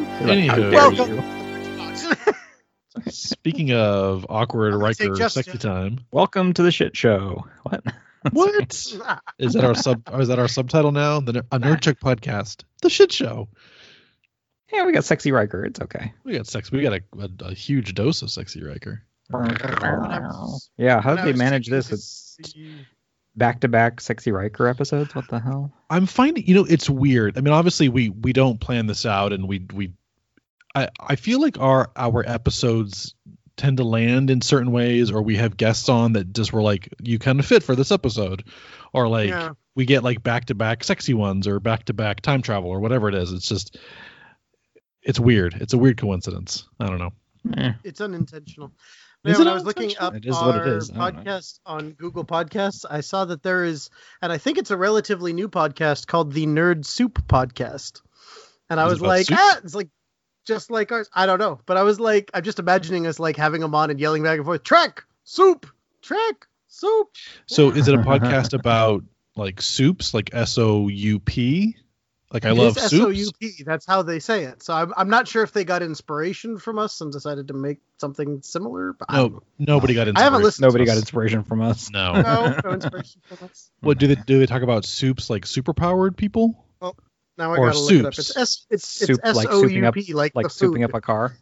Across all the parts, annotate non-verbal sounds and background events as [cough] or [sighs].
Anywho, Anywho. welcome. [laughs] Speaking of awkward I'm Riker just- sexy time, Welcome to the shit show. What? [laughs] what [laughs] is that our sub? Is that our subtitle now? The a Nerd Chick podcast, the shit show. Yeah, we got sexy Riker. It's okay. We got sex. We got a, a, a huge dose of sexy Riker. Oh, yeah, how When did they manage checking this to with see- back-to-back sexy Riker episodes? What the hell? I'm finding, you know, it's weird. I mean, obviously we we don't plan this out, and we we, I I feel like our our episodes tend to land in certain ways, or we have guests on that just were like, you kind of fit for this episode, or like Yeah. we get like back to back sexy ones, or back to back time travel, or whatever it is. It's just, it's weird. It's a weird coincidence. I don't know. Eh, It's unintentional. Man, when it I was looking up It is what it our is. I don't know. podcast on Google Podcasts, I saw that there is, and I think it's a relatively new podcast called the Nerd Soup Podcast. And I was like, soup? ah, it's like just like ours. I don't know, but I was like, I'm just imagining us like having them on and yelling back and forth, Trek Soup, Trek Soup. So is it a [laughs] podcast about like soups, like S O U P? Like I It love is. S-O-U-P. That's how they say it. So I'm, I'm not sure if they got inspiration from us and decided to make something similar. But I, don't No, nobody got I haven't listened. Nobody to got us. inspiration from us. No. No, no [laughs] inspiration from us. What do they do? They talk about soups like superpowered people? Oh, now I Or gotta look it up. soups. It's S. It's Soup, it's like souping up- like Like souping up a car.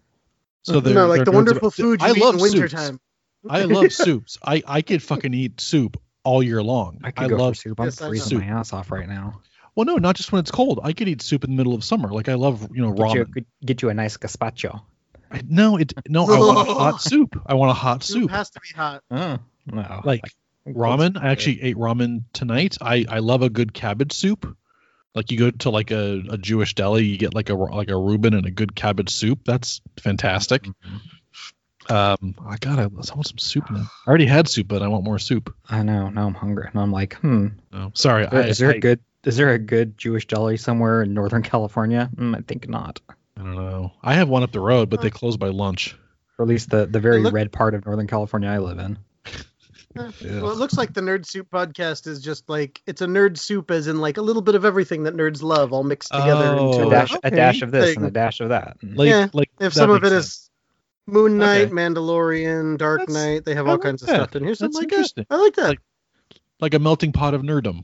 So they're, no, like they're the wonderful about- food you I eat love in soups. wintertime. I love soups. I I could fucking eat soup all year long. I could go love. for soup. I'm Yes, I know. freezing my ass off right now. Well, no, not just when it's cold. I could eat soup in the middle of summer. Like I love, you know, Get you, a ramen. good- get you a nice gazpacho. I- no, it no. I want a [laughs] hot soup. I want a hot Soup soup. has to be hot. Oh, no. Like ramen. I actually ate ramen tonight. I I love a good cabbage soup. Like you go to like a, a Jewish deli, you get like a like a Reuben and a good cabbage soup. That's fantastic. Um, I got I want some soup now. I already had soup, but I want more soup. I know. Now I'm hungry, and I'm like, hmm. Oh, sorry. Is there- I, is there I, a good? Is there a good Jewish deli somewhere in Northern [laughs] California? Mm, I think not. I don't know. I have one up the road, but they close by lunch. Or at least the the very Look- red part of Northern California I live in. [laughs] Yeah. Well, it looks like the Nerd Soup podcast is just like it's a nerd soup, as in like a little bit of everything that nerds love, all mixed together Oh, into A a dash, okay. a dash of this you and a dash of that. Mm. Like, Yeah, like If some of makes it sense. is Moon Knight, Okay. Mandalorian, Dark That's- Knight, they have I all like kinds of stuff in here. So I'm That's like, interesting. eh, I like that. Like- like a melting pot of nerdom.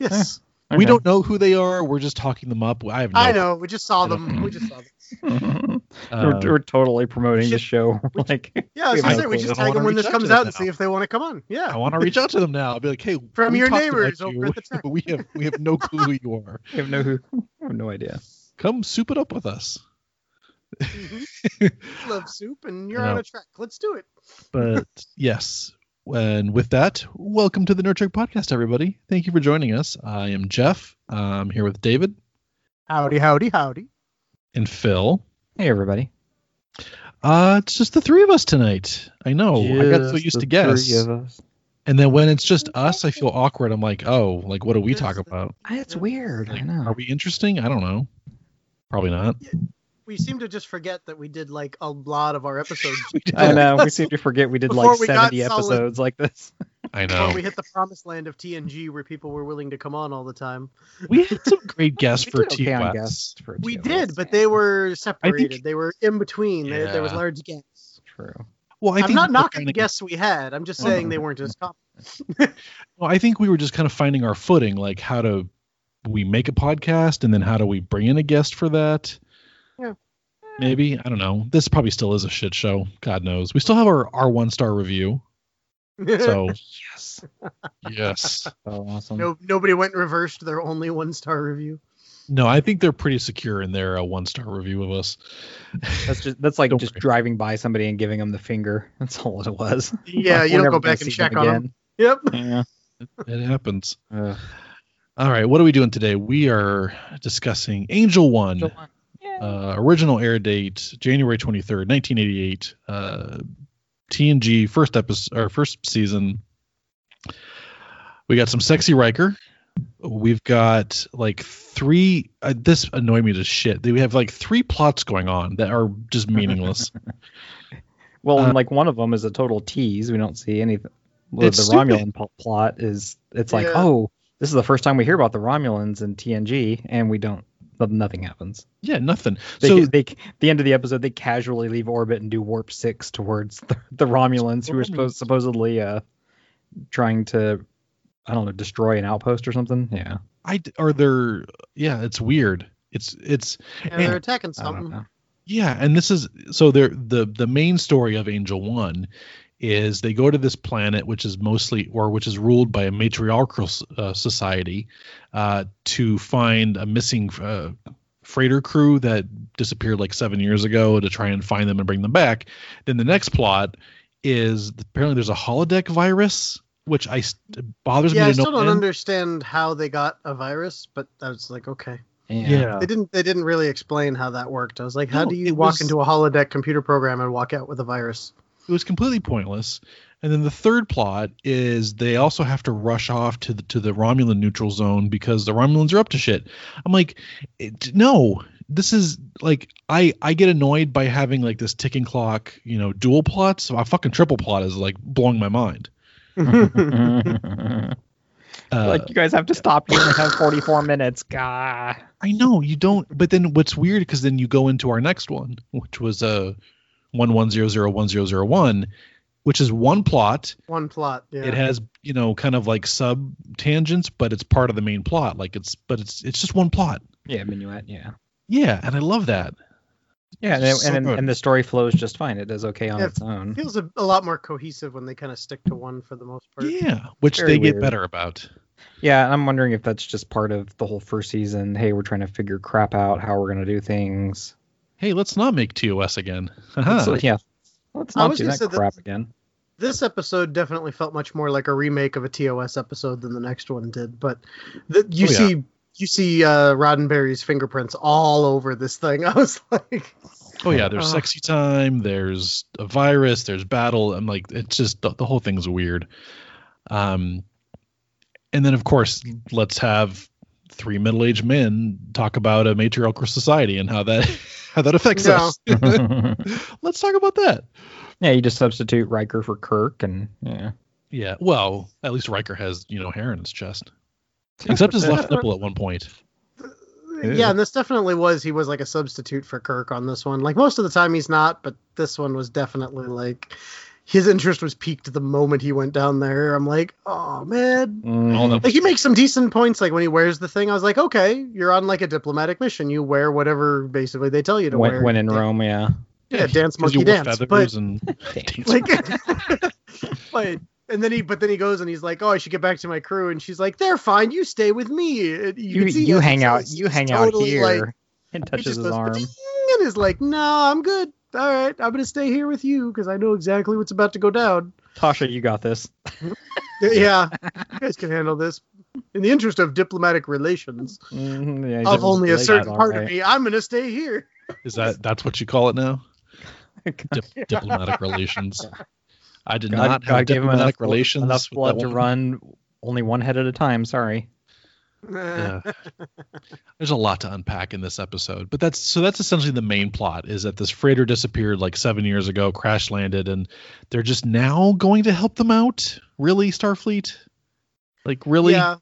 Yes, We Okay. don't know who they are. We're just talking them up. I have no. I know. We just saw them. We just saw them. [laughs] Uh, we're, we're totally promoting should- the show. [laughs] like, Yeah, I was We gonna say we just tag them when this comes out and see if they want to come on. Yeah, I want to reach out to them now. I'll be like, hey, From your talked about neighbors you. over at the [laughs] tech. we have we have no clue who you are. we have no who. I have no idea. Come soup it up with us. Mhm. love soup, and you're on a track. Let's do it. But yes, and with that, welcome to the Nerd Trek Podcast, everybody. Thank you for joining us. I am Jeff. I'm here with David Howdy, howdy, howdy. and Phil. Hey everybody. Uh, it's just the three of us tonight. I know. I got so used the to guess. three of us. And then when it's just us, I feel awkward. I'm like, oh, like what do we talk about? Ah, It's weird. I know. Are we interesting? I don't know. Probably not. We seem to just forget that we did like a lot of our [laughs] episodes I know. We seem to forget we did [laughs] Before like we got 70 solid- episodes like this. [laughs] I before know. we hit the promised land of TNG, where people were willing to come on all the time. We had some great guests for did okay on TOS. guests for We did, but they were separated. they were in between. There, there was large gaps. true. Well, I I'm think not we were knocking the guests we had. I'm just Oh, saying no. they weren't as common. Well, I think we were just kind of finding our footing, like how to we make a podcast, and then how do we bring in a guest for that? Yeah. Maybe I don't know. This probably still is a shit show. God knows. We still have our our one star review. So [laughs] yes, yes. So [laughs] awesome. no, nobody went and reversed their only one star review. No, I think they're pretty secure in their uh, one star review of us. That's just that's like [laughs] just worry. driving by somebody and giving them the finger. That's all it was. Yeah, Like, you we're don't go back and see them check on them. Yep. Yeah. It happens. Uh, All right, what are we doing today? We are discussing Angel One. Uh, original air date January 23rd, 1988. Uh, TNG first episode or first season. We got some sexy Riker. We've got like three. Uh, this annoyed me to shit. We have like three plots going on that are just meaningless. [laughs] well, Uh, and like one of them is a total tease. We don't see anything. Well, the stupid. Romulan pl- plot is it's like, Yeah. oh, this is the first time we hear about the Romulans in TNG, and we don't but nothing happens. Yeah, nothing. They, so they, the end of the episode, they casually leave orbit and do warp six towards the, the Romulans, who are supposed supposedly uh trying to, I don't know, destroy an outpost or something. Yeah, I d- are there. Yeah, it's weird. It's it's Yeah, they're And- attacking something. Yeah, and this is so they're the the main story of Angel One is they go to this planet which is mostly or which is ruled by a matriarchal uh, society uh, to find a missing uh, freighter crew that disappeared like seven years ago to try and find them and bring them back. Then the next plot is apparently there's a holodeck virus which I st- bothers Yeah, me I to still no don't end. understand how they got a virus, but I was like, okay. Yeah. Yeah. They didn't. They didn't really explain how that worked. I was like, how No, do you walk was- into a holodeck computer program and walk out with a virus? It was completely pointless. And then the third plot is they also have to rush off to the to the Romulan neutral zone because the Romulans are up to shit. I'm like, no, this is like I I get annoyed by having like this ticking clock, you know, dual plots. So a fucking triple plot is like blowing my mind. [laughs] Uh, like you guys have to stop. here only have 44 minutes. Gah. I know you don't, but then what's weird because then you go into our next one, which was uh one one zero zero one zero zero one, which is one plot. One plot. Yeah. It has you know kind of like sub tangents, but it's part of the main plot. Like it's but it's it's just one plot. Yeah, minuet. Yeah. Yeah, and I love that. Yeah, and, so and, and the story flows just fine. It does okay on Yeah, its own. feels a, a lot more cohesive when they kind of stick to one for the most part. Yeah, which Very they get better about. Yeah, and I'm wondering if that's just part of the whole first season. Hey, we're trying to figure crap out, how we're gonna do things. Hey, let's not make TOS again. [laughs] Haha. So, yeah, let's not do that say that- crap again. This episode definitely felt much more like a remake of a TOS episode than the next one did. But the, you Oh, yeah. see, you see uh, Roddenberry's fingerprints all over this thing. [laughs] I was like, oh yeah, there's Uh. sexy time. There's a virus. There's battle. I'm like, it's just the, the whole thing's weird. Um, and then of course, let's have three middle-aged men talk about a matriarchal society and how that [laughs] [laughs] how that affects No. us. [laughs] let's talk about that. yeah, you just substitute Riker for Kirk, and yeah. Yeah, well, at least Riker has you know hair in his chest, except his left nipple at one point. yeah, and this definitely was. He was like a substitute for Kirk on this one. Like most of the time, he's not, but this one was definitely like his interest was peaked the moment he went down there. I'm like, oh man. Mhm. Like he makes some decent points. Like when he wears the thing, I was like, okay, you're on like a diplomatic mission. You wear whatever basically they tell you to when, wear. when in Rome, yeah. Yeah, dance [laughs] 'cause you monkey wear dance. But and [laughs] like, [laughs] but and then he, but then he goes and he's like, oh, I should get back to my crew, and she's like, they're fine. You stay with me. And You you hang out it's you hang out totally, here. like, and he touches just his goes, arm. And is like, no, I'm good. All right, I'm gonna stay here with you because I know exactly what's about to go down. Tasha, you got this. [laughs] Yeah, you guys can handle this. In the interest of diplomatic relations [laughs] Mhm, yeah, of only a certain all part of me, I'm gonna stay here. is that that's what you call it now? [laughs] Dip, diplomatic relations. I did God, not have God gave him enough, diplomatic relations enough with blood to run only one head at a time. Sorry. Yeah. [laughs] There's a lot to unpack in this episode, but that's so that's essentially the main plot is that this freighter disappeared like seven years ago, crash landed, and they're just now going to help them out. Really, Starfleet? Like really? Yeah.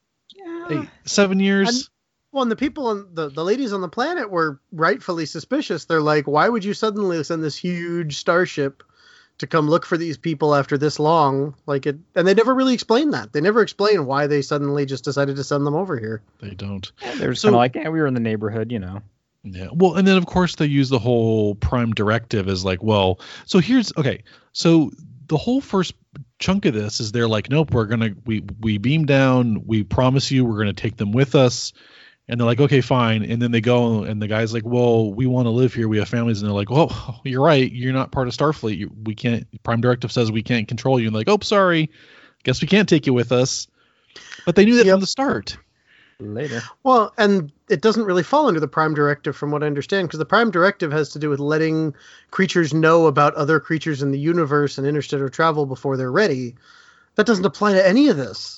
Hey, seven years? Well, and the people on the, the ladies on the planet were rightfully suspicious. They're like, why would you suddenly send this huge starship to come look for these people after this long? Like it, and they never really explained that. They never explain why they suddenly just decided to send them over here. They don't. They're just So- kind of like, yeah, we were in the neighborhood, you know. Yeah. Well, and then of course they use the whole prime directive as like, well, so here's okay. So the whole first chunk of this is they're like, nope, we're gonna we we beam down. We promise you we're gonna take them with us. And they're like, okay, fine. And then they go, and the guy's like, well, we want to live here. We have families. And they're like, well, [laughs] you're right. You're not part of Starfleet. You, we can't. Prime Directive says we can't control you. And they're like, oh, sorry. Guess we can't take you with us. But they knew that Yep. from the start. Later. Well, and it doesn't really fall under the Prime Directive, from what I understand, because the Prime Directive has to do with letting creatures know about other creatures in the universe and interstellar travel before they're ready. That doesn't apply to any of this.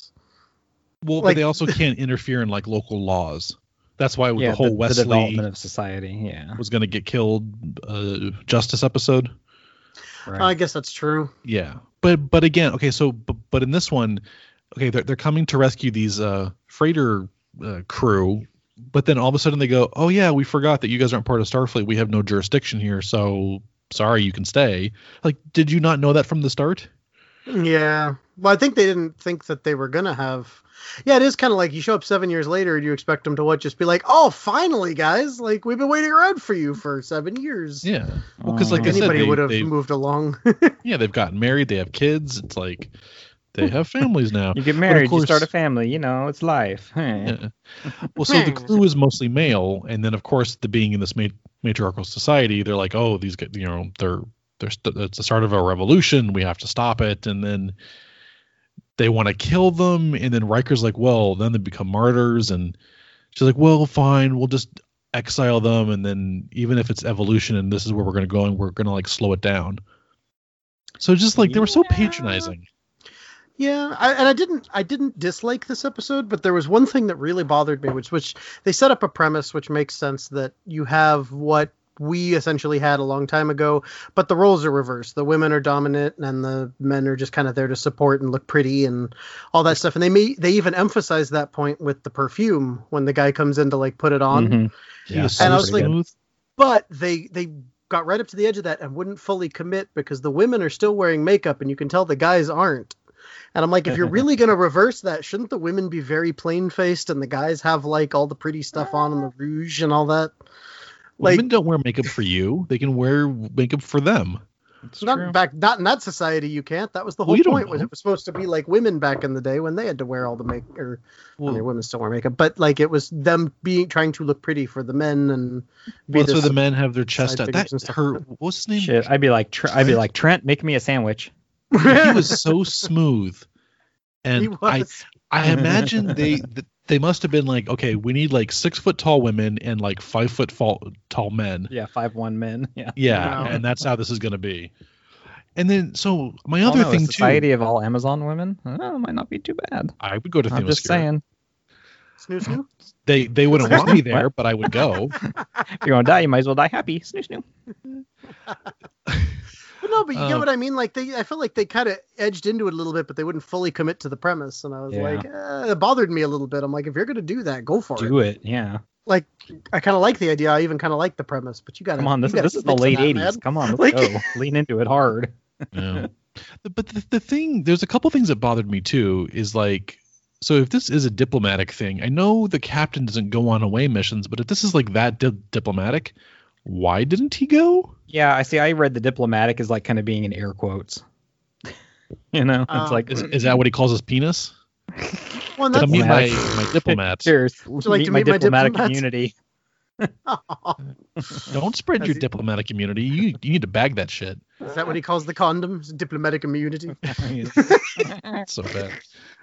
Well, but they also can't interfere in like local laws. That's why with yeah, the whole the, Wesley the development of society. Yeah. was going to get killed uh, justice episode. Right. I guess that's true. Yeah, but but again, okay, so but, but in this one, okay, they're they're coming to rescue these uh freighter uh, crew but then all of a sudden they go, "Oh yeah, we forgot that you guys aren't part of Starfleet. We have no jurisdiction here, so sorry, you can stay." Like, did you not know that from the start? Yeah. Well, I think they didn't think that they were gonna have. Yeah, it is kind of like you show up seven years later and you expect them to what? Just be like, "Oh, finally, guys! Like we've been waiting around for you for seven years." Yeah. Well, because like I said, anybody they, would have moved along. [laughs] yeah, they've gotten married, they have kids. It's like they have families now. You get married, you start a family. You know, it's life. [laughs] Yeah. Well, so the crew is mostly male, and then of course, the being in this ma- matriarchal society, they're like, oh, these guys, you know, they're they're st- it's the start of a revolution. We have to stop it, and then they want to kill them, and then Riker's like, well, then they become martyrs, and she's like, well, fine, we'll just exile them, and then even if it's evolution, and this is where we're gonna go, and we're gonna like slow it down. So just like they were so Yeah. patronizing. Yeah, I, and I didn't I didn't dislike this episode, but there was one thing that really bothered me, which which they set up a premise which makes sense that you have what we essentially had a long time ago, but the roles are reversed. The women are dominant and the men are just kind of there to support and look pretty and all that stuff. And they may they even emphasize that point with the perfume when the guy comes in to like put it on. Mhm. Yeah, and I was like- smooth. But they they got right up to the edge of that and wouldn't fully commit because the women are still wearing makeup and you can tell the guys aren't. And I'm like, if you're [laughs] really gonna reverse that, shouldn't the women be very plain faced and the guys have like all the pretty stuff on and the rouge and all that? Like Women don't wear makeup for you; they can wear makeup for them. It's not true. back not in that society you can't. That was the whole you don't point. Was it was supposed to be like women back in the day when they had to wear all the make or I Well, mean, women still wear makeup, but like it was them being trying to look pretty for the men and be well, that's why this- the men have their chest side out. figures That and stuff. her what's his name? Shit, I'd be like, Tr- I'd be like, Trent, make me a sandwich. he was so smooth, [laughs] and I was. I imagine they th- they must have been like, okay, we need like six foot tall women and like five foot fall, tall men. Yeah, five one men. [laughs] Yeah. Yeah, Wow. and that's how this is gonna be. And then so my Oh, other no, a thing society too, of all Amazon women. Oh, might not be too bad. I would go to I'm just saying. Snoo snoo. They they wouldn't want me there, [laughs] but I would go. [laughs] If you're gonna die, you might as well die happy. Snoo snoo. But no, but you get Um, what I mean. Like they, I felt like they kind of edged into it a little bit, but they wouldn't fully commit to the premise. And I was Yeah. like, eh, it bothered me a little bit. I'm like, if you're gonna do that, go for it. Do it. Yeah. Like, I kind of like the idea. I even kind of like the premise, but you got to Come on. This, this is the late '80s. Come on, let's Like- go. Lean into it hard. [laughs] Yeah. [laughs] but the, the thing, there's a couple things that bothered me too. Is like, so if this is a diplomatic thing, I know the captain doesn't go on away missions, but if this is like that di- diplomatic, why didn't he go? Yeah, I see. I read the diplomatic as like kind of being in air quotes. [laughs] you know, it's Um, like Is, is that what he calls his penis? Well, To meet my Diplomatic. my diplomat. cheers. you like meet to my meet my diplomatic diplomats? community. [laughs] [laughs] Don't spread Has your he- diplomatic immunity. You you need to bag that shit. is that what he calls the condoms? Diplomatic immunity. So bad.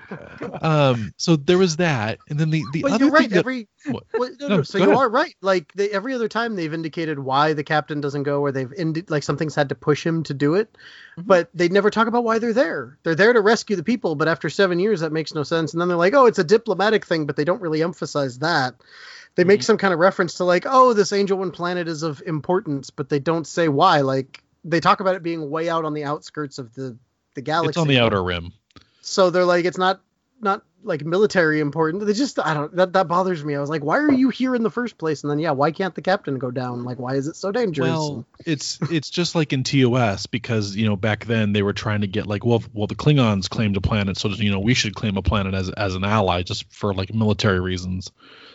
[laughs] Um. So there was that, and then the the But other you're right. that, Every [laughs] well, no, No, no, so you ahead. are right. Like they, every other time they've indicated why the captain doesn't go, or they've indi- like something's had to push him to do it, Mm-hmm. but they never talk about why they're there. They're there to rescue the people, but after seven years, that makes no sense. And then they're like, oh, it's a diplomatic thing, but they don't really emphasize that. They make Mm-hmm. some kind of reference to like, oh, this Angel One planet is of importance, but they don't say why. Like they talk about it being way out on the outskirts of the the galaxy. it's on the outer rim. So they're like, it's not not like military important. They just I don't that that bothers me. I was like, why are you here in the first place? And then yeah, why can't the captain go down? Like, why is it so dangerous? Well, it's it's just like in TOS because you know back then they were trying to get like well well the Klingons claimed a planet so you know we should claim a planet as as an ally just for like military reasons.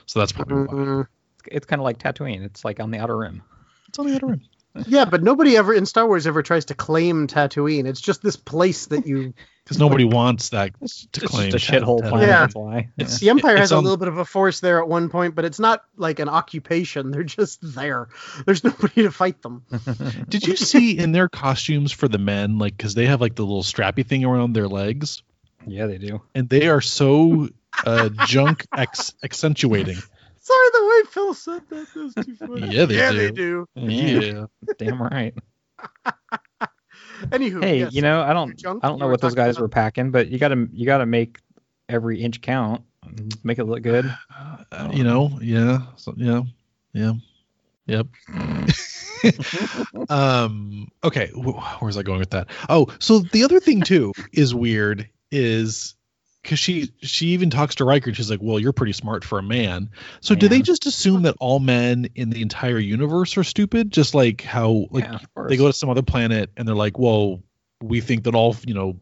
So that's probably why. Mm, It's kind of like Tatooine. It's like on the outer rim. It's on the outer rim. [laughs] yeah, but nobody ever in Star Wars ever tries to claim Tatooine. It's just this place that you. [laughs] Because nobody wants that to It's claim. just a shithole planet. Yeah. That's why. It's- The Empire It's has a little bit of a force there at one point, but it's not like an occupation. They're just there. There's [laughs] nobody to fight them. Did you see in their costumes for the men like because they have like the little strappy thing around their legs yeah, they do. and they are so uh, junk ex- accentuating. Sorry, the way Phil said that, that was too funny. Yeah, they yeah, do. they do. Yeah. [laughs] Damn right. [laughs] Anywho, Hey, yes. you know, I don't, Junk I don't know what those guys about? were packing, but you gotta, you gotta make every inch count, make it look good. [sighs] Uh, you know, yeah, so, yeah, yeah, yep. [laughs] um. Okay, where's I going with that? Oh, so the other thing too is weird is because she she even talks to Riker and she's like, "Well, you're pretty smart for a man." So do they just assume that all men in the entire universe are stupid? Just like how like Yeah, they go to some other planet and they're like, "Well, we think that all you know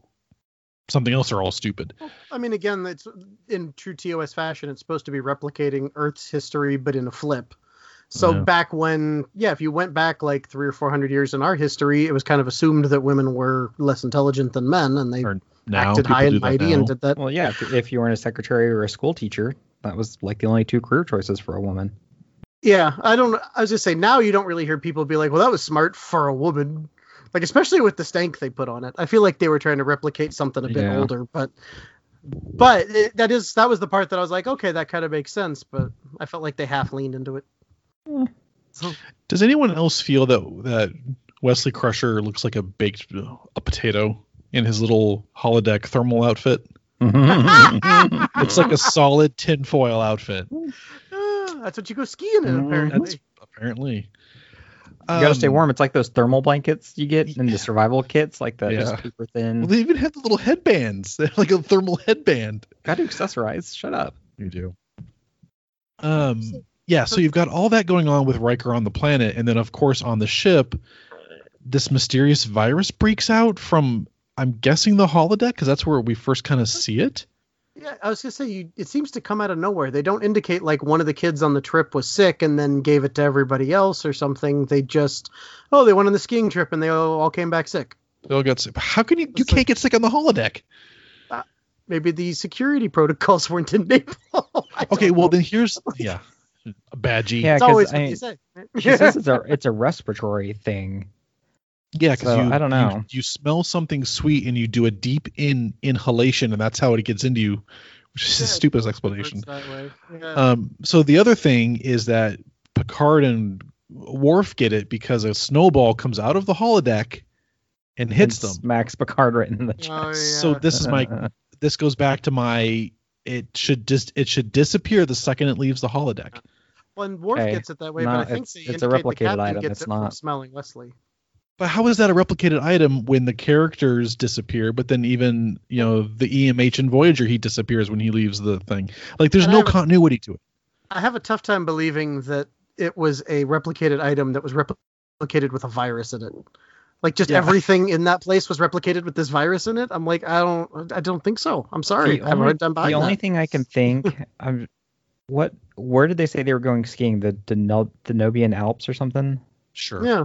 something else are all stupid." I mean, again, it's in true TOS fashion. It's supposed to be replicating Earth's history, but in a flip. So Yeah. back when, yeah, if you went back like three or four hundred years in our history, it was kind of assumed that women were less intelligent than men, and they now acted high and mighty and did that. Well, yeah, if, if you weren't a secretary or a school teacher, that was like the only two career choices for a woman. Yeah, I don't. I was just saying now you don't really hear people be like, "Well, that was smart for a woman," like especially with the stank they put on it. I feel like they were trying to replicate something a bit Yeah. older, but but it, that is that was the part that I was like, okay, that kind of makes sense. But I felt like they half leaned into it. So, Does anyone else feel that that Wesley Crusher looks like a baked a potato in his little holodeck thermal outfit? [laughs] It's like a solid tinfoil outfit. ah, that's what you go skiing in, Mm, apparently. That's apparently. You gotta stay Um, warm. It's like those thermal blankets you get in the survival kits, like the Yeah. just super thin. Well, they even have the little headbands. [laughs] They're like a thermal headband. Gotta accessorize. Shut up. You do. Um. Yeah. So you've got all that going on with Riker on the planet, and then of course on the ship, this mysterious virus breaks out from. I'm guessing the holodeck because that's where we first kind of see it. Yeah, I was gonna say you, it seems to come out of nowhere. They don't indicate like one of the kids on the trip was sick and then gave it to everybody else or something. They just, oh, they went on the skiing trip and they all, came back sick. They all got sick. How can you? You can't get sick on the holodeck. Uh, maybe the security protocols weren't enabled. [laughs] Okay. Well, know. then here's yeah, a badgie. Yeah, it's 'cause always what I- they say. She says it's a [laughs] it's a respiratory thing. Yeah, because So, you I don't know. You, smell something sweet and you do a deep in inhalation, and that's how it gets into you, which is the Yeah, stupidest explanation. that way. Yeah. Um, so the other thing is that Picard and Worf get it because a snowball comes out of the holodeck and hits and them. Smacks Picard right in the chest. Oh, yeah. So this is my [laughs] this goes back to my it should just it should disappear the second it leaves the holodeck. Well, and Worf Okay. gets it that way, No, but I think it's- they it's a indicate the replicated item, Gets it's it from not. smelling Wesley. But how is that a replicated item when the characters disappear, but then even you know the EMH and Voyager he disappears when he leaves the thing? Like there's And no have a- continuity to it. I have a tough time believing that it was a replicated item that was replicated with a virus in it. Like just Yeah. everything in that place was replicated with this virus in it. I'm like, I don't, I don't think so. I'm sorry. The I have a only- hard the buying only that. thing I can think, [laughs] I'm, what, where did they say they were going skiing? The Dano- Denubian Alps or something? Sure. Yeah,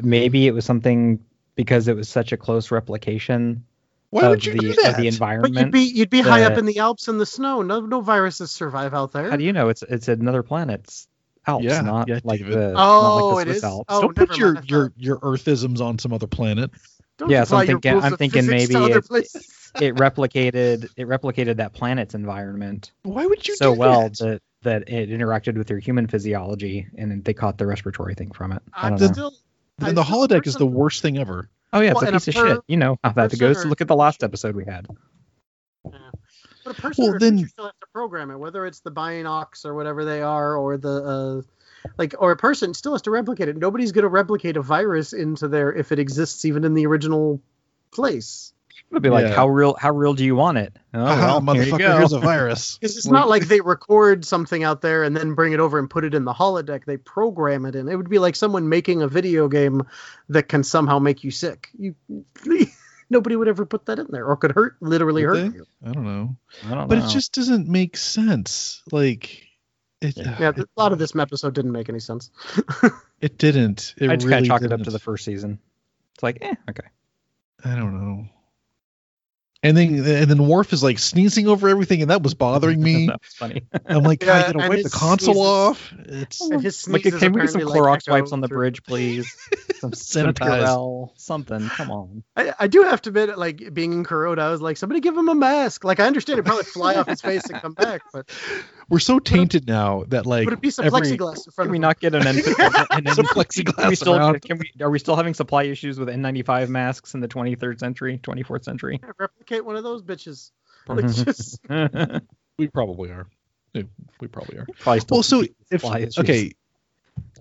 Maybe it was something because it was such a close replication Why of would you the do of that? the environment. but environment. you'd be you'd be high up in the Alps in the snow. No, no viruses survive out there. How do you know it's it's another planet's Alps, Yeah, not yeah, like David. the Oh, not like oh, it the Swiss? Alps. Oh, Don't put your your your Earthisms on some other planet. Don't Yeah, so I'm thinking- I'm thinking maybe other it's- places. [laughs] it replicated it replicated that planet's environment Why would you so do well that? that that it interacted with your human physiology and then they caught the respiratory thing from it. I I'm don't know. still. Then the still holodeck is the worst thing ever. Oh yeah, it's a and a piece of per- shit. You know how that person goes. Look at the last episode we had. But a person Well, then- creature still has to program it, whether it's the Binox or whatever they are, or the uh, like, or a person still has to replicate it. Nobody's going to replicate a virus into there if it exists even in the original place. It'll be like, Yeah. how real? How real do you want it? Oh, Haha, [laughs] well, here you motherfucker, go. here's a [laughs] virus. Because it's not like they record something out there and then bring it over and put it in the holodeck. They program it in. It would be like someone making a video game that can somehow make you sick. You, nobody would ever put that in there, or could hurt, literally Would hurt they? you. I don't know. I don't But know. it just doesn't make sense. Like it Yeah, a lot of this episode didn't make any sense. [laughs] it didn't. It I just really kind of chalk it up to the first season. It's like, eh, okay. I don't know. And then and then Worf is like sneezing over everything, and that was bothering me. that was funny. I'm like, Yeah, God, you gotta wipe the console sneezes- off. It's his like, can we get some apparently, like, Clorox wipes on the through- bridge, please? some some Sanitize. Something. Come on. I, I do have to admit, like being in Kuroda, I was like, somebody give him a mask. Like I understand it probably fly off his face and come back, but we're so tainted now that like put a piece of every- plexiglass in front Can of we not get an N? an N Some can we plexiglass still? around. Can we? Are we still having supply issues with N95 masks in the 23rd century, 24th century? Replicate one of those bitches. [laughs] Like, just we probably are. Yeah, We probably are. still Well, so if supply okay,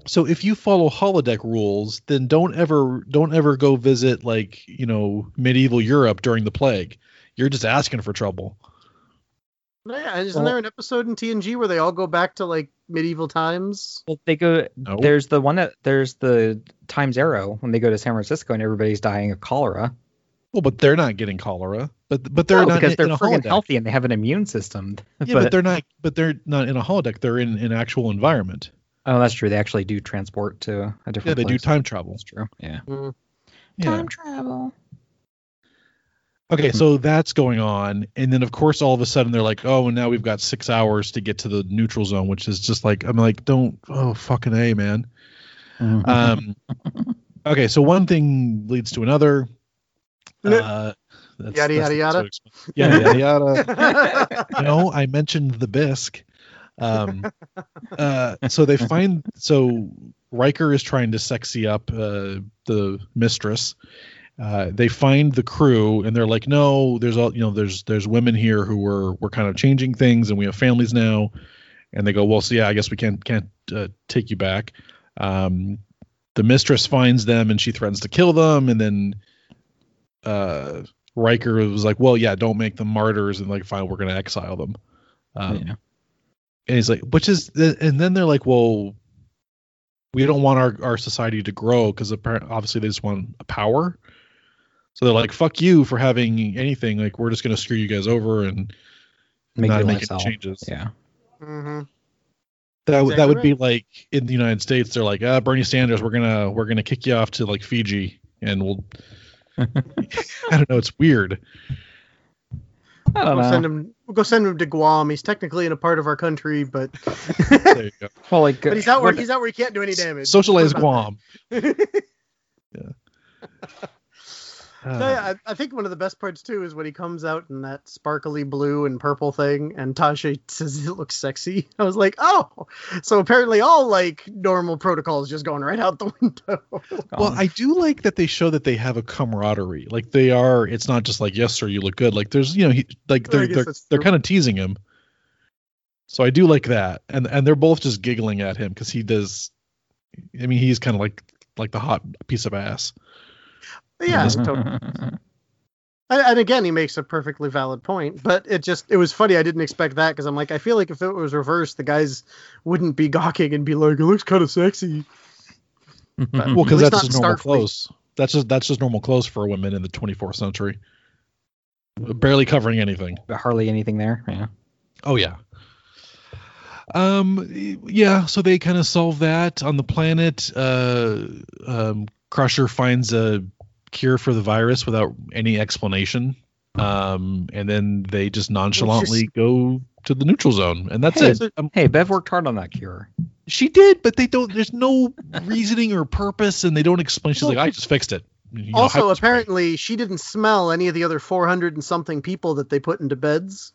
so if you follow holodeck rules, then don't ever don't ever go visit like you know medieval Europe during the plague. you're just asking for trouble. Yeah, isn't well, there an episode in TNG where they all go back to like medieval times? Well, they go. No. There's the one that there's the Times Arrow when they go to San Francisco and everybody's dying of cholera. Well, but they're not getting cholera. But but they're no, not because in, they're friggin' healthy and they have an immune system. Yeah, [laughs] but, but, they're not. But they're not in a holodeck. They're in an actual environment. Oh, that's true. They actually do transport to a different. Yeah, they place. do time travel. That's true. Yeah. Mm. yeah. Time travel. Okay, so that's going on, and then of course all of a sudden they're like, "Oh, and now we've got six hours to get to the neutral zone," which is just like I'm like, "Don't, oh fucking a, man." Mm-hmm. Um, [laughs] okay, so one thing leads to another. Uh, that's, yada, that's, yada yada yada yada yada. no, I mentioned the bisque. Um, uh, so they find so Riker is trying to sexy up uh, the mistress, uh, they find the crew and they're like, no, there's all you know, there's there's women here who were we're kind of changing things and we have families now, and they go, well, so yeah, I guess we can't can't uh, take you back. Um, the mistress finds them and she threatens to kill them, and then uh, Riker was like, well, yeah, don't make them martyrs, and like, fine, we're gonna exile them. Um, yeah. And he's like, which is, and then they're like, well, we don't want our, our society to grow because apparently, obviously they just want a power. So they're like, "Fuck you for having anything. Like, we're just gonna screw you guys over and make not make any changes." Yeah. Mm-hmm. That exactly that would right. be like in the United States, they're like, "Ah, Bernie Sanders, we're gonna we're gonna kick you off to like Fiji, and we'll." [laughs] I don't know. It's weird. I don't we'll know. Send him. We'll go send him to Guam. He's technically in a part of our country, but. [laughs] there you go. [laughs] Well, like, but he's out where he's out where he can't do any damage. Socialize Guam. yeah. Uh, no, yeah, I, I, think one of the best parts too is when he comes out in that sparkly blue and purple thing, and Tasha [laughs] says it looks sexy. I was like, oh, so apparently all like normal protocols just going right out the [laughs] window. well, I do like that they show that they have a camaraderie. Like they are. It's not just like yes sir, you look good. Like there's you know he, like they're they're they're kind of teasing him. So I do like that, and and they're both just giggling at him because he does. I mean, he's kind of like like the hot piece of ass. Yeah, totally. [laughs] And, again, he makes a perfectly valid point, but it just it was funny. I didn't expect that because I'm like, I feel like if it was reversed, the guys wouldn't be gawking and be like, "It looks kind of sexy." But well, because that's just normal clothes. That's just that's just normal clothes for women in the 24th century. Barely covering anything. Hardly anything there. Yeah. Oh yeah. Um. Yeah. So they kind of solve that on the planet. Uh. Um. Crusher finds a cure for the virus without any explanation. Um, and then they just nonchalantly just, go to the neutral zone, and that's hey, it. Um, hey, Bev worked hard on that cure. She did, but they don't. There's no [laughs] reasoning or purpose, and they don't explain. She's like, I just fixed it. You know, also, apparently, she didn't smell any of the other 400 and something people that they put into beds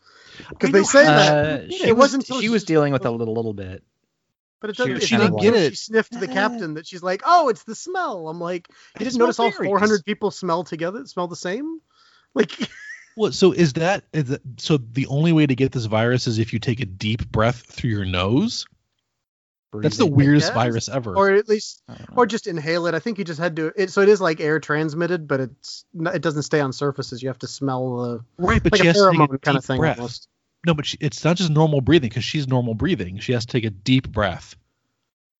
because they say uh, that it wasn't. She, she was dealing with a little, little bit. But it doesn't. She, she didn't get it. She sniffed the captain that she's like, "Oh, it's the smell." I'm like, you didn't notice all 400 people smell together, smell the same? [laughs] Like, well, so is that, is that so? The only way to get this virus is if you take a deep breath through your nose. Breathing, That's the weirdest virus ever. Or at least, or just inhale it. I think you just had to. It, so it is like air transmitted, but it's it doesn't stay on surfaces. You have to smell the right, but like a pheromone kind of thing breath. almost. No, but she, it's not just normal breathing because she's normal breathing. She has to take a deep breath.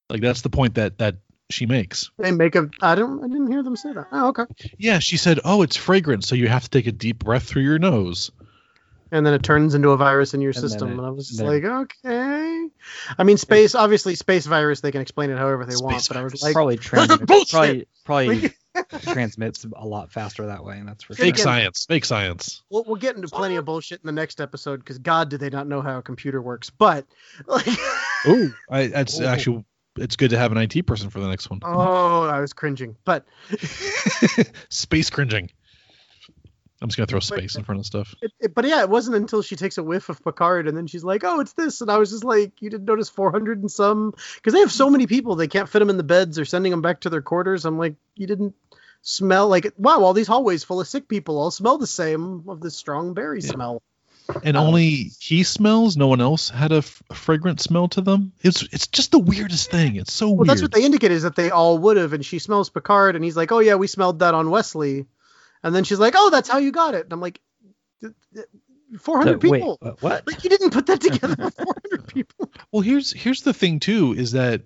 Like that's the point that that she makes. They make a. I don't. I didn't hear them say that. Oh, okay. Yeah, she said, "Oh, it's fragrant, so you have to take a deep breath through your nose." And then it turns into a virus in your and system, it, and I was just like, okay. I mean, space. Obviously, space virus. They can explain it however they want, but I was like, probably [laughs] probably probably [laughs] transmits a lot faster that way, and that's for fake sure. science. Fake science. We'll, we'll get into plenty of bullshit in the next episode because God, do they not know how a computer works? But [laughs] like, ooh, I, that's Ooh. actually it's good to have an IT person for the next one. Oh, I was cringing, but space cringing. I'm just gonna throw space in front of stuff. It, it, but yeah, it wasn't until she takes a whiff of Picard and then she's like, "Oh, it's this," and I was just like, "You didn't notice 400 and some?" Because they have so many people, they can't fit them in the beds. They're sending them back to their quarters. I'm like, you didn't smell like wow, all these hallways full of sick people all smell the same of this strong berry yeah. smell. And um, only he smells. No one else had a, f- a fragrant smell to them. It's it's just the weirdest thing. It's so well, weird. That's what they indicate is that they all would have. And she smells Picard, and he's like, "Oh yeah, we smelled that on Wesley." And then she's like, "Oh, that's how you got it." And I'm like, 400 The- wait, people. what- what? Like you didn't put that [laughs] together for 400 people. Well, here's here's the thing too is that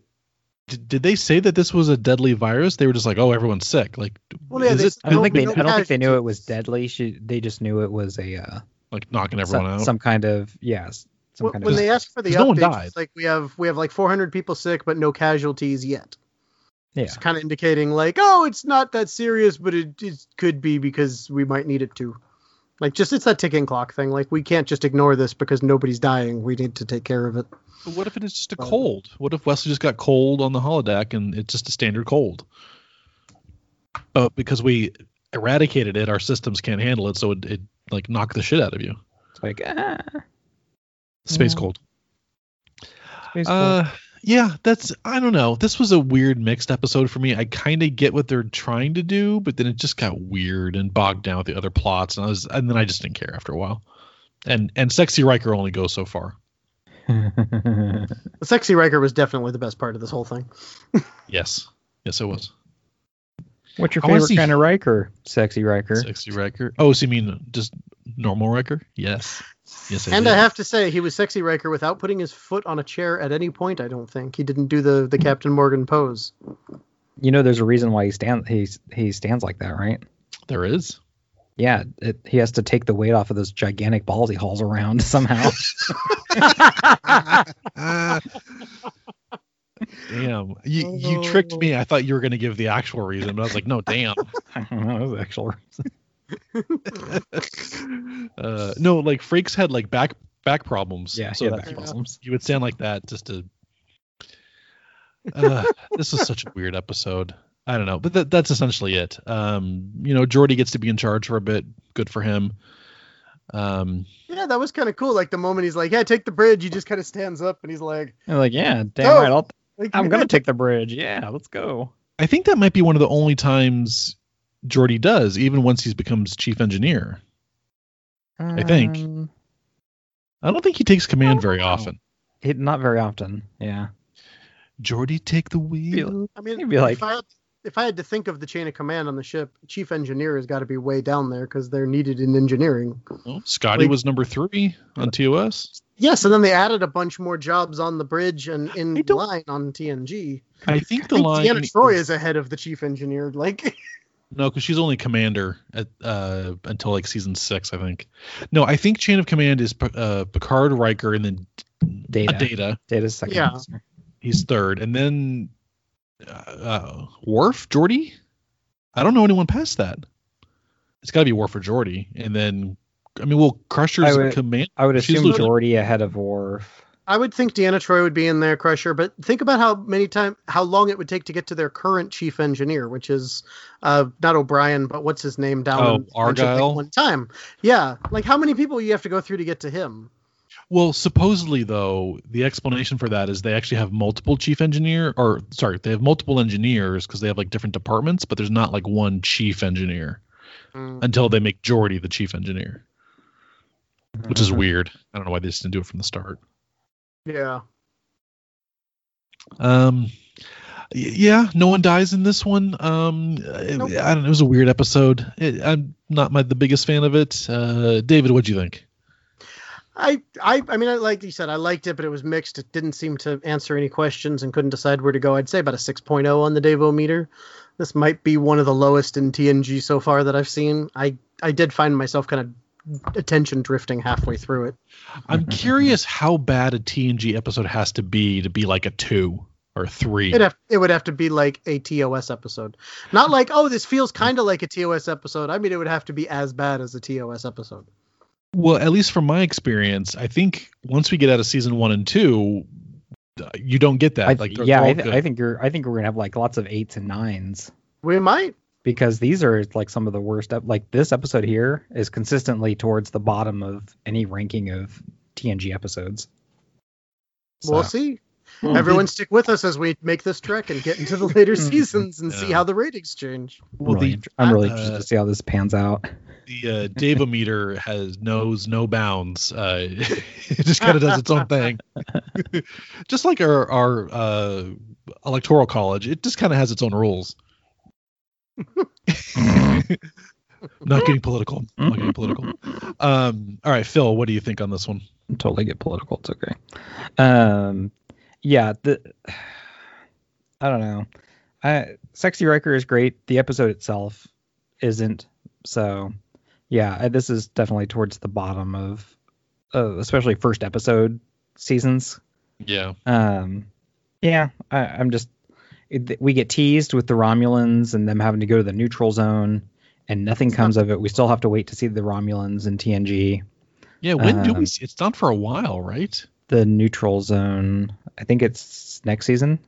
did, did they say that this was a deadly virus? They were just like, oh, everyone's sick. Like, Well, yeah, is they it s- I don't No- think they. no I don't think they knew it was deadly. She, they just knew it was a uh, like knocking everyone some, out? some kind of yes, some When, kind when of. they asked for the 'cause no updates, died. like we have we have like 400 people sick, but no casualties yet. Yeah, It's kind of indicating like, oh, it's not that serious, but it, it could be because we might need it to. Like, just it's that ticking clock thing. Like, we can't just ignore this because nobody's dying. We need to take care of it. But what if it is just a Oh. cold? What if Wesley just got cold on the holodeck and it's just a standard cold? But because we eradicated it, our systems can't handle it, so it, it like knocked the shit out of you. it's like ah, Space Yeah. cold. space cold. Uh, yeah, that's I don't know. This was a weird mixed episode for me. I kind of get what they're trying to do, but then it just got weird and bogged down with the other plots, and I was and then I just didn't care after a while. And and sexy Riker only goes so far. [laughs] Sexy Riker was definitely the best part of this whole thing. [laughs] Yes, yes, it was What's your I wanna favorite see- kind of Riker? Sexy Riker. sexy Riker. Oh, so you mean just normal Riker? Yes, yes. I and did. I have to say, he was sexy Riker without putting his foot on a chair at any point. I don't think he didn't do the the Captain Morgan pose. You know, there's a reason why he stands. He he stands like that, right? there is. Yeah, it, he has to take the weight off of those gigantic balls he hauls around [laughs] somehow. Damn, you you tricked me. I thought you were going to give the actual reason, but I was like, no, damn. [laughs] I don't know the actual [laughs] uh, no, like Frakes had like back back problems. Yeah, so yeah, back you- problems. You would stand like that just to. Uh, [laughs] this was such a weird episode. I don't know, but that, that's essentially it. Um, you know, Geordi gets to be in charge for a bit. Good for him. Um, yeah, that was kind of cool. Like the moment he's like, "Yeah, take the bridge," he just kind of stands up and he's like, They're like, yeah, damn Oh, right. I'll, like I'm gonna [laughs] take the bridge. Yeah, let's go. I think that might be one of the only times Geordi does, even once he becomes chief engineer. I think. Um, I don't think he takes command very know. often. It, not very often. Yeah. Geordi, take the wheel. I mean, He'd be like- if I, had, if I had to think of the chain of command on the ship, chief engineer has got to be way down there because they're needed in engineering. Oh, Scotty Like- was number three on TOS. Yes, and then they added a bunch more jobs on the bridge and in line on TNG. I think I the think line. Deanna Troi is ahead of the chief engineer. Like, [laughs] No, because she's only commander at uh, until like season six, I think. No, I think chain of command is uh, Picard, Riker, and then Data. uh, Data. Data's second. Yeah. officer. He's third, and then uh, uh, Worf, Geordi. I don't know anyone past that. It's got to be Worf or Geordi, and then I mean, well, Crusher's I would- command. I would assume lieutenant. Geordi ahead of Worf. I would think Deanna Troi would be in there, Crusher, but think about how many time, how long it would take to get to their current chief engineer, which is uh, not O'Brien, but what's his name down Oh, in Argyle? One time. Yeah, like how many people you have to go through to get to him? Well, supposedly though, the explanation for that is they actually have multiple chief engineer, or sorry, they have multiple engineers because they have like different departments, but there's not like one chief engineer Mm. until they make Geordi the chief engineer, which is Mhm. weird. I don't know why they just didn't do it from the start. Yeah. Um, yeah, no one dies in this one. Um, it- Nope. I don't know. It was a weird episode. It, I'm not my the biggest fan of it. Uh, David, what do you think? I, I, I mean, I, like you said, I liked it, but it was mixed. It didn't seem to answer any questions and couldn't decide where to go. I'd say about a 6.0 on the Devo meter. This might be one of the lowest in TNG so far that I've seen. I, I did find myself kind of attention drifting halfway through it. I'm [laughs] curious how bad a TNG episode has to be to be like a two or a three. It'd have, it would have to be like a TOS episode, not like oh, this feels kind of like a TOS episode. I mean, it would have to be as bad as a TOS episode. Well, at least from my experience, I think once we get out of season one and two, uh, you don't get that. I, like, yeah, I, th- I think you're. I think we're gonna have like lots of eights and nines We might. Because these are like some of the worst. Ep- like this episode here is consistently towards the bottom of any ranking of TNG episodes. We'll So- see. Hmm. Everyone stick with us as we make this trek and get into the later [laughs] Hmm. seasons and see how the ratings change. Well, really the- I'm really uh, interested to see how this pans out. the uh, Davometer has knows no bounds. Uh, [laughs] it just kind of does its own thing, [laughs] just like our our uh, electoral college. It just kind of has its own rules. [laughs] Not getting political. I'm Not getting political. Um, all right, Phil, what do you think on this one? totally get political. It's okay. Um, yeah, the I don't know. I Sexy Riker is great. The episode itself isn't. So, yeah, I- this is definitely towards the bottom of, uh, especially first episode seasons. Yeah. Um, yeah, I, I'm just it, we get teased with the Romulans and them having to go to the neutral zone, and nothing comes of it. We still have to wait to see the Romulans in TNG. Yeah. When do we? Um, See? It's not for a while, right? The neutral zone. I think it's next season.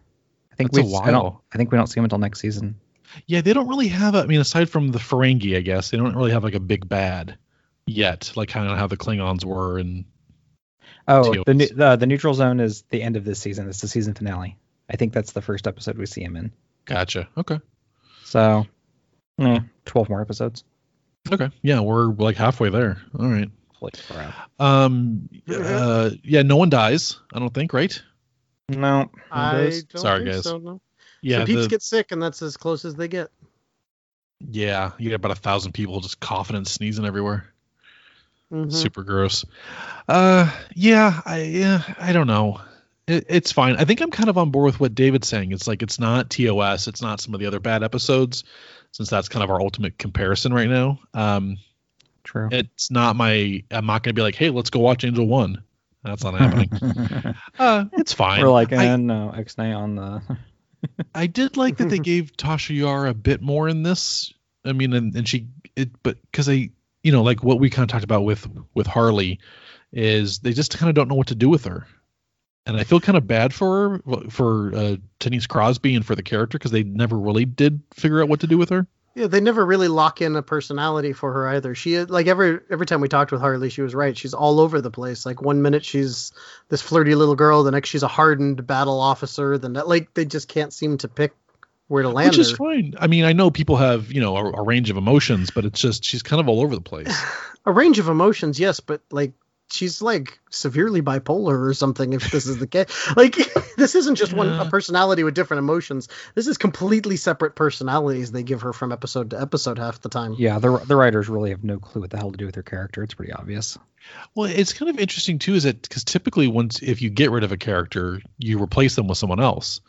I think That's we a I don't. I think we don't see them until next season. Yeah, they don't really have. A, I mean, aside from the Ferengi, I guess they don't really have like a big bad yet, like kind of how the Klingons were. And Oh, TOS. the, the the neutral zone is the end of this season. It's the season finale. I think that's the first episode we see him in. gotcha. Okay. So, eh, twelve more episodes. Okay. Yeah, we're like halfway there. All right. Holy crap! Um. Uh. Yeah. No one dies. I don't think. Right. No, I don't Sorry, think guys. so, no. Yeah. Some peeps the- get sick, and that's as close as they get. yeah. You get about a thousand people just coughing and sneezing everywhere. Mhm. super gross uh yeah i yeah i don't know it, it's fine i think i'm kind of on board with what david's saying it's like it's not tos it's not some of the other bad episodes since that's kind of our ultimate comparison right now um true. it's not my i'm not gonna be like hey let's go watch angel one that's not happening [laughs] uh it's fine We're like, I- eh, no, X-Nay on the. [laughs] I did like that they [laughs] gave Tasha Yar a bit more in this. I mean, and, and she, it, but because they, you know, like what we kind of talked about with with Harley, is they just kind of don't know what to do with her, and I feel kind of bad for her for uh, Denise Crosby and for the character because they never really did figure out what to do with her. Yeah, they never really lock in a personality for her either. She like every every time we talked with Harley, she was right. She's all over the place. Like one minute she's this flirty little girl, the next she's a hardened battle officer. Then like they just can't seem to pick where to land Which is her. fine. I mean, I know people have you know a, a range of emotions, but it's just she's kind of all over the place. [sighs] A range of emotions, yes, but like she's like severely bipolar or something. If this is the case, [laughs] like [laughs] this isn't just one a personality with different emotions. This is completely separate personalities they give her from episode to episode half the time. yeah, the the writers really have no clue what the hell to do with her character. It's pretty obvious. Well, it's kind of interesting too, is that because typically once if you get rid of a character, you replace them with someone else.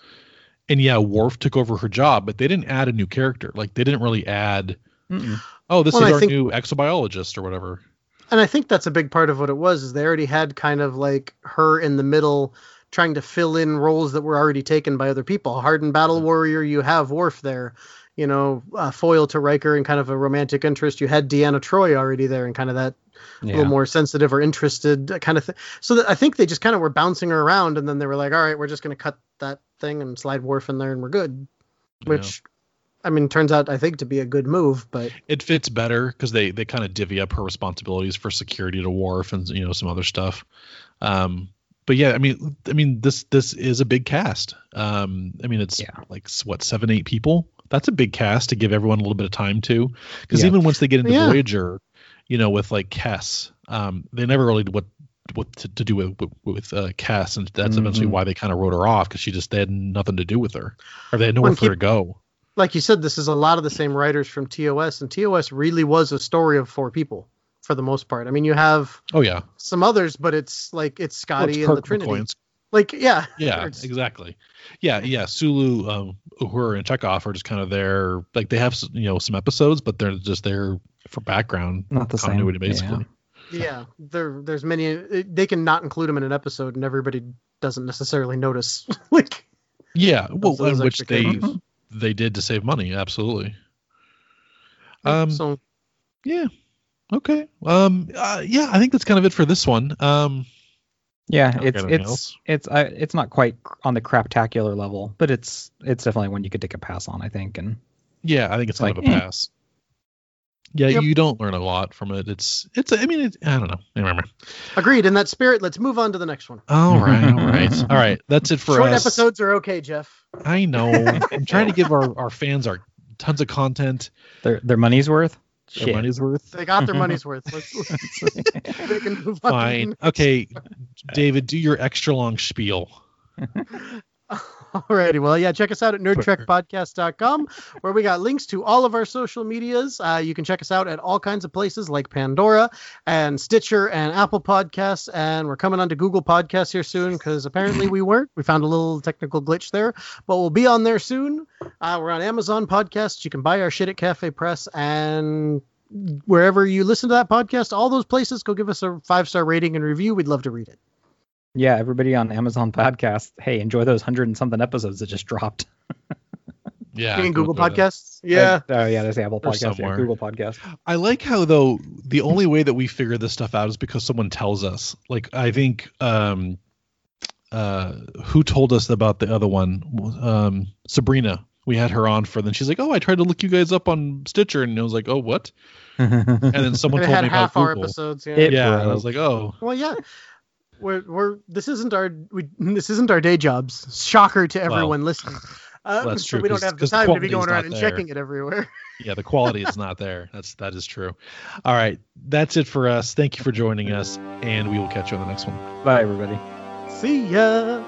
And yeah, Worf took over her job, but they didn't add a new character. Like they didn't really add, Mm-mm. oh, this Well, is I our think- new exobiologist or whatever. And I think that's a big part of what it was is they already had kind of like her in the middle trying to fill in roles that were already taken by other people. Hardened battle warrior, you have Worf there. You know, uh, foil to Riker and kind of a romantic interest. You had Deanna Troi already there and kind of that Yeah. little more sensitive or interested kind of thing. So that, I think they just kind of were bouncing her around and then they were like, all right, we're just going to cut that thing and slide Worf in there and we're good. Which, I mean, turns out I think to be a good move, but It fits better because they they kind of divvy up her responsibilities for security to Worf and you know some other stuff. Um, but yeah, I mean, I mean this this is a big cast. Um, I mean it's Yeah. like what seven eight people. That's a big cast to give everyone a little bit of time to, because Yeah. even once they get into Yeah. Voyager, you know, with like Kes, um, they never really did what what to, to do with with, with uh, Kes, and that's eventually Mhm. why they kind of wrote her off because she just they had nothing to do with her, or they had nowhere and for her to go. Like you said, this is a lot of the same writers from TOS, and TOS really was a story of four people for the most part. I mean, you have Oh yeah, some others, but it's like it's Well, Scotty it's and the Trinity. McCoy Like, yeah, [laughs] Yeah, It's- exactly. Yeah, yeah. Sulu, um, Uhura, and Chekov are just kind of there. Like they have you know some episodes, but they're just there for background Not the same. continuity, Yeah. basically. yeah. There, there's many. They can not include them in an episode, and everybody doesn't necessarily notice. [laughs] like, Yeah, well, those and which they characters. They did to save money, absolutely. Um, so yeah, okay. Um, uh, yeah, I think that's kind of it for this one. Um, Yeah, don't it's got anything it's else. it's uh, it's not quite on the craptacular level, but it's it's definitely one you could take a pass on, I think. And yeah, I think it's kind Like, of a eh. pass. Yeah, Yep. you don't learn a lot from it. It's it's. I mean, it, I don't know. I remember. agreed. In that spirit, let's move on to the next one. All right, all right, [laughs] all right. That's it for Short us. episodes are okay, Jeff. I know. I'm trying to give our, our fans our tons of content. their their money's worth. Their Shit. money's worth. They got their money's [laughs] worth. Let's, [laughs] they can move on. to the Fine. next Okay, David, do your extra long spiel. Alrighty, well, yeah, check us out at nerdtrekpodcast.com, where we got links to all of our social medias. Uh, you can check us out at all kinds of places like Pandora and Stitcher and Apple Podcasts, and we're coming onto Google Podcasts here soon because apparently we weren't. We found a little technical glitch there, but we'll be on there soon. Uh, we're on Amazon Podcasts. You can buy our shit at Cafe Press and wherever you listen to that podcast, all those places, go give us a five star rating and review. We'd love to read it. Yeah, everybody on Amazon Podcast, hey, enjoy those hundred and something episodes that just dropped. [laughs] yeah. In Google Podcasts. Yeah. Oh, yeah, there's Apple Or Podcast, yeah. Google Podcast. I like how though the only way that we figure this stuff out is because someone tells us. Like I think um uh who told us about the other one? Um Sabrina. We had her on for then she's like, "Oh, I tried to look you guys up on Stitcher." And I was like, "Oh, what?" [laughs] And then someone And it told had me about half our Google. episodes. Yeah. It- yeah, and I was like, "Oh, Well, yeah. We're, we're this isn't our we [laughs] this isn't our day jobs. Shocker to everyone listening. Um, that's so true, we don't have the time to be going around and there. checking it everywhere. [laughs] yeah, the quality is not there." That's that is true. All right, that's it for us. Thank you for joining us, and we will catch you on the next one. Bye, everybody. See ya.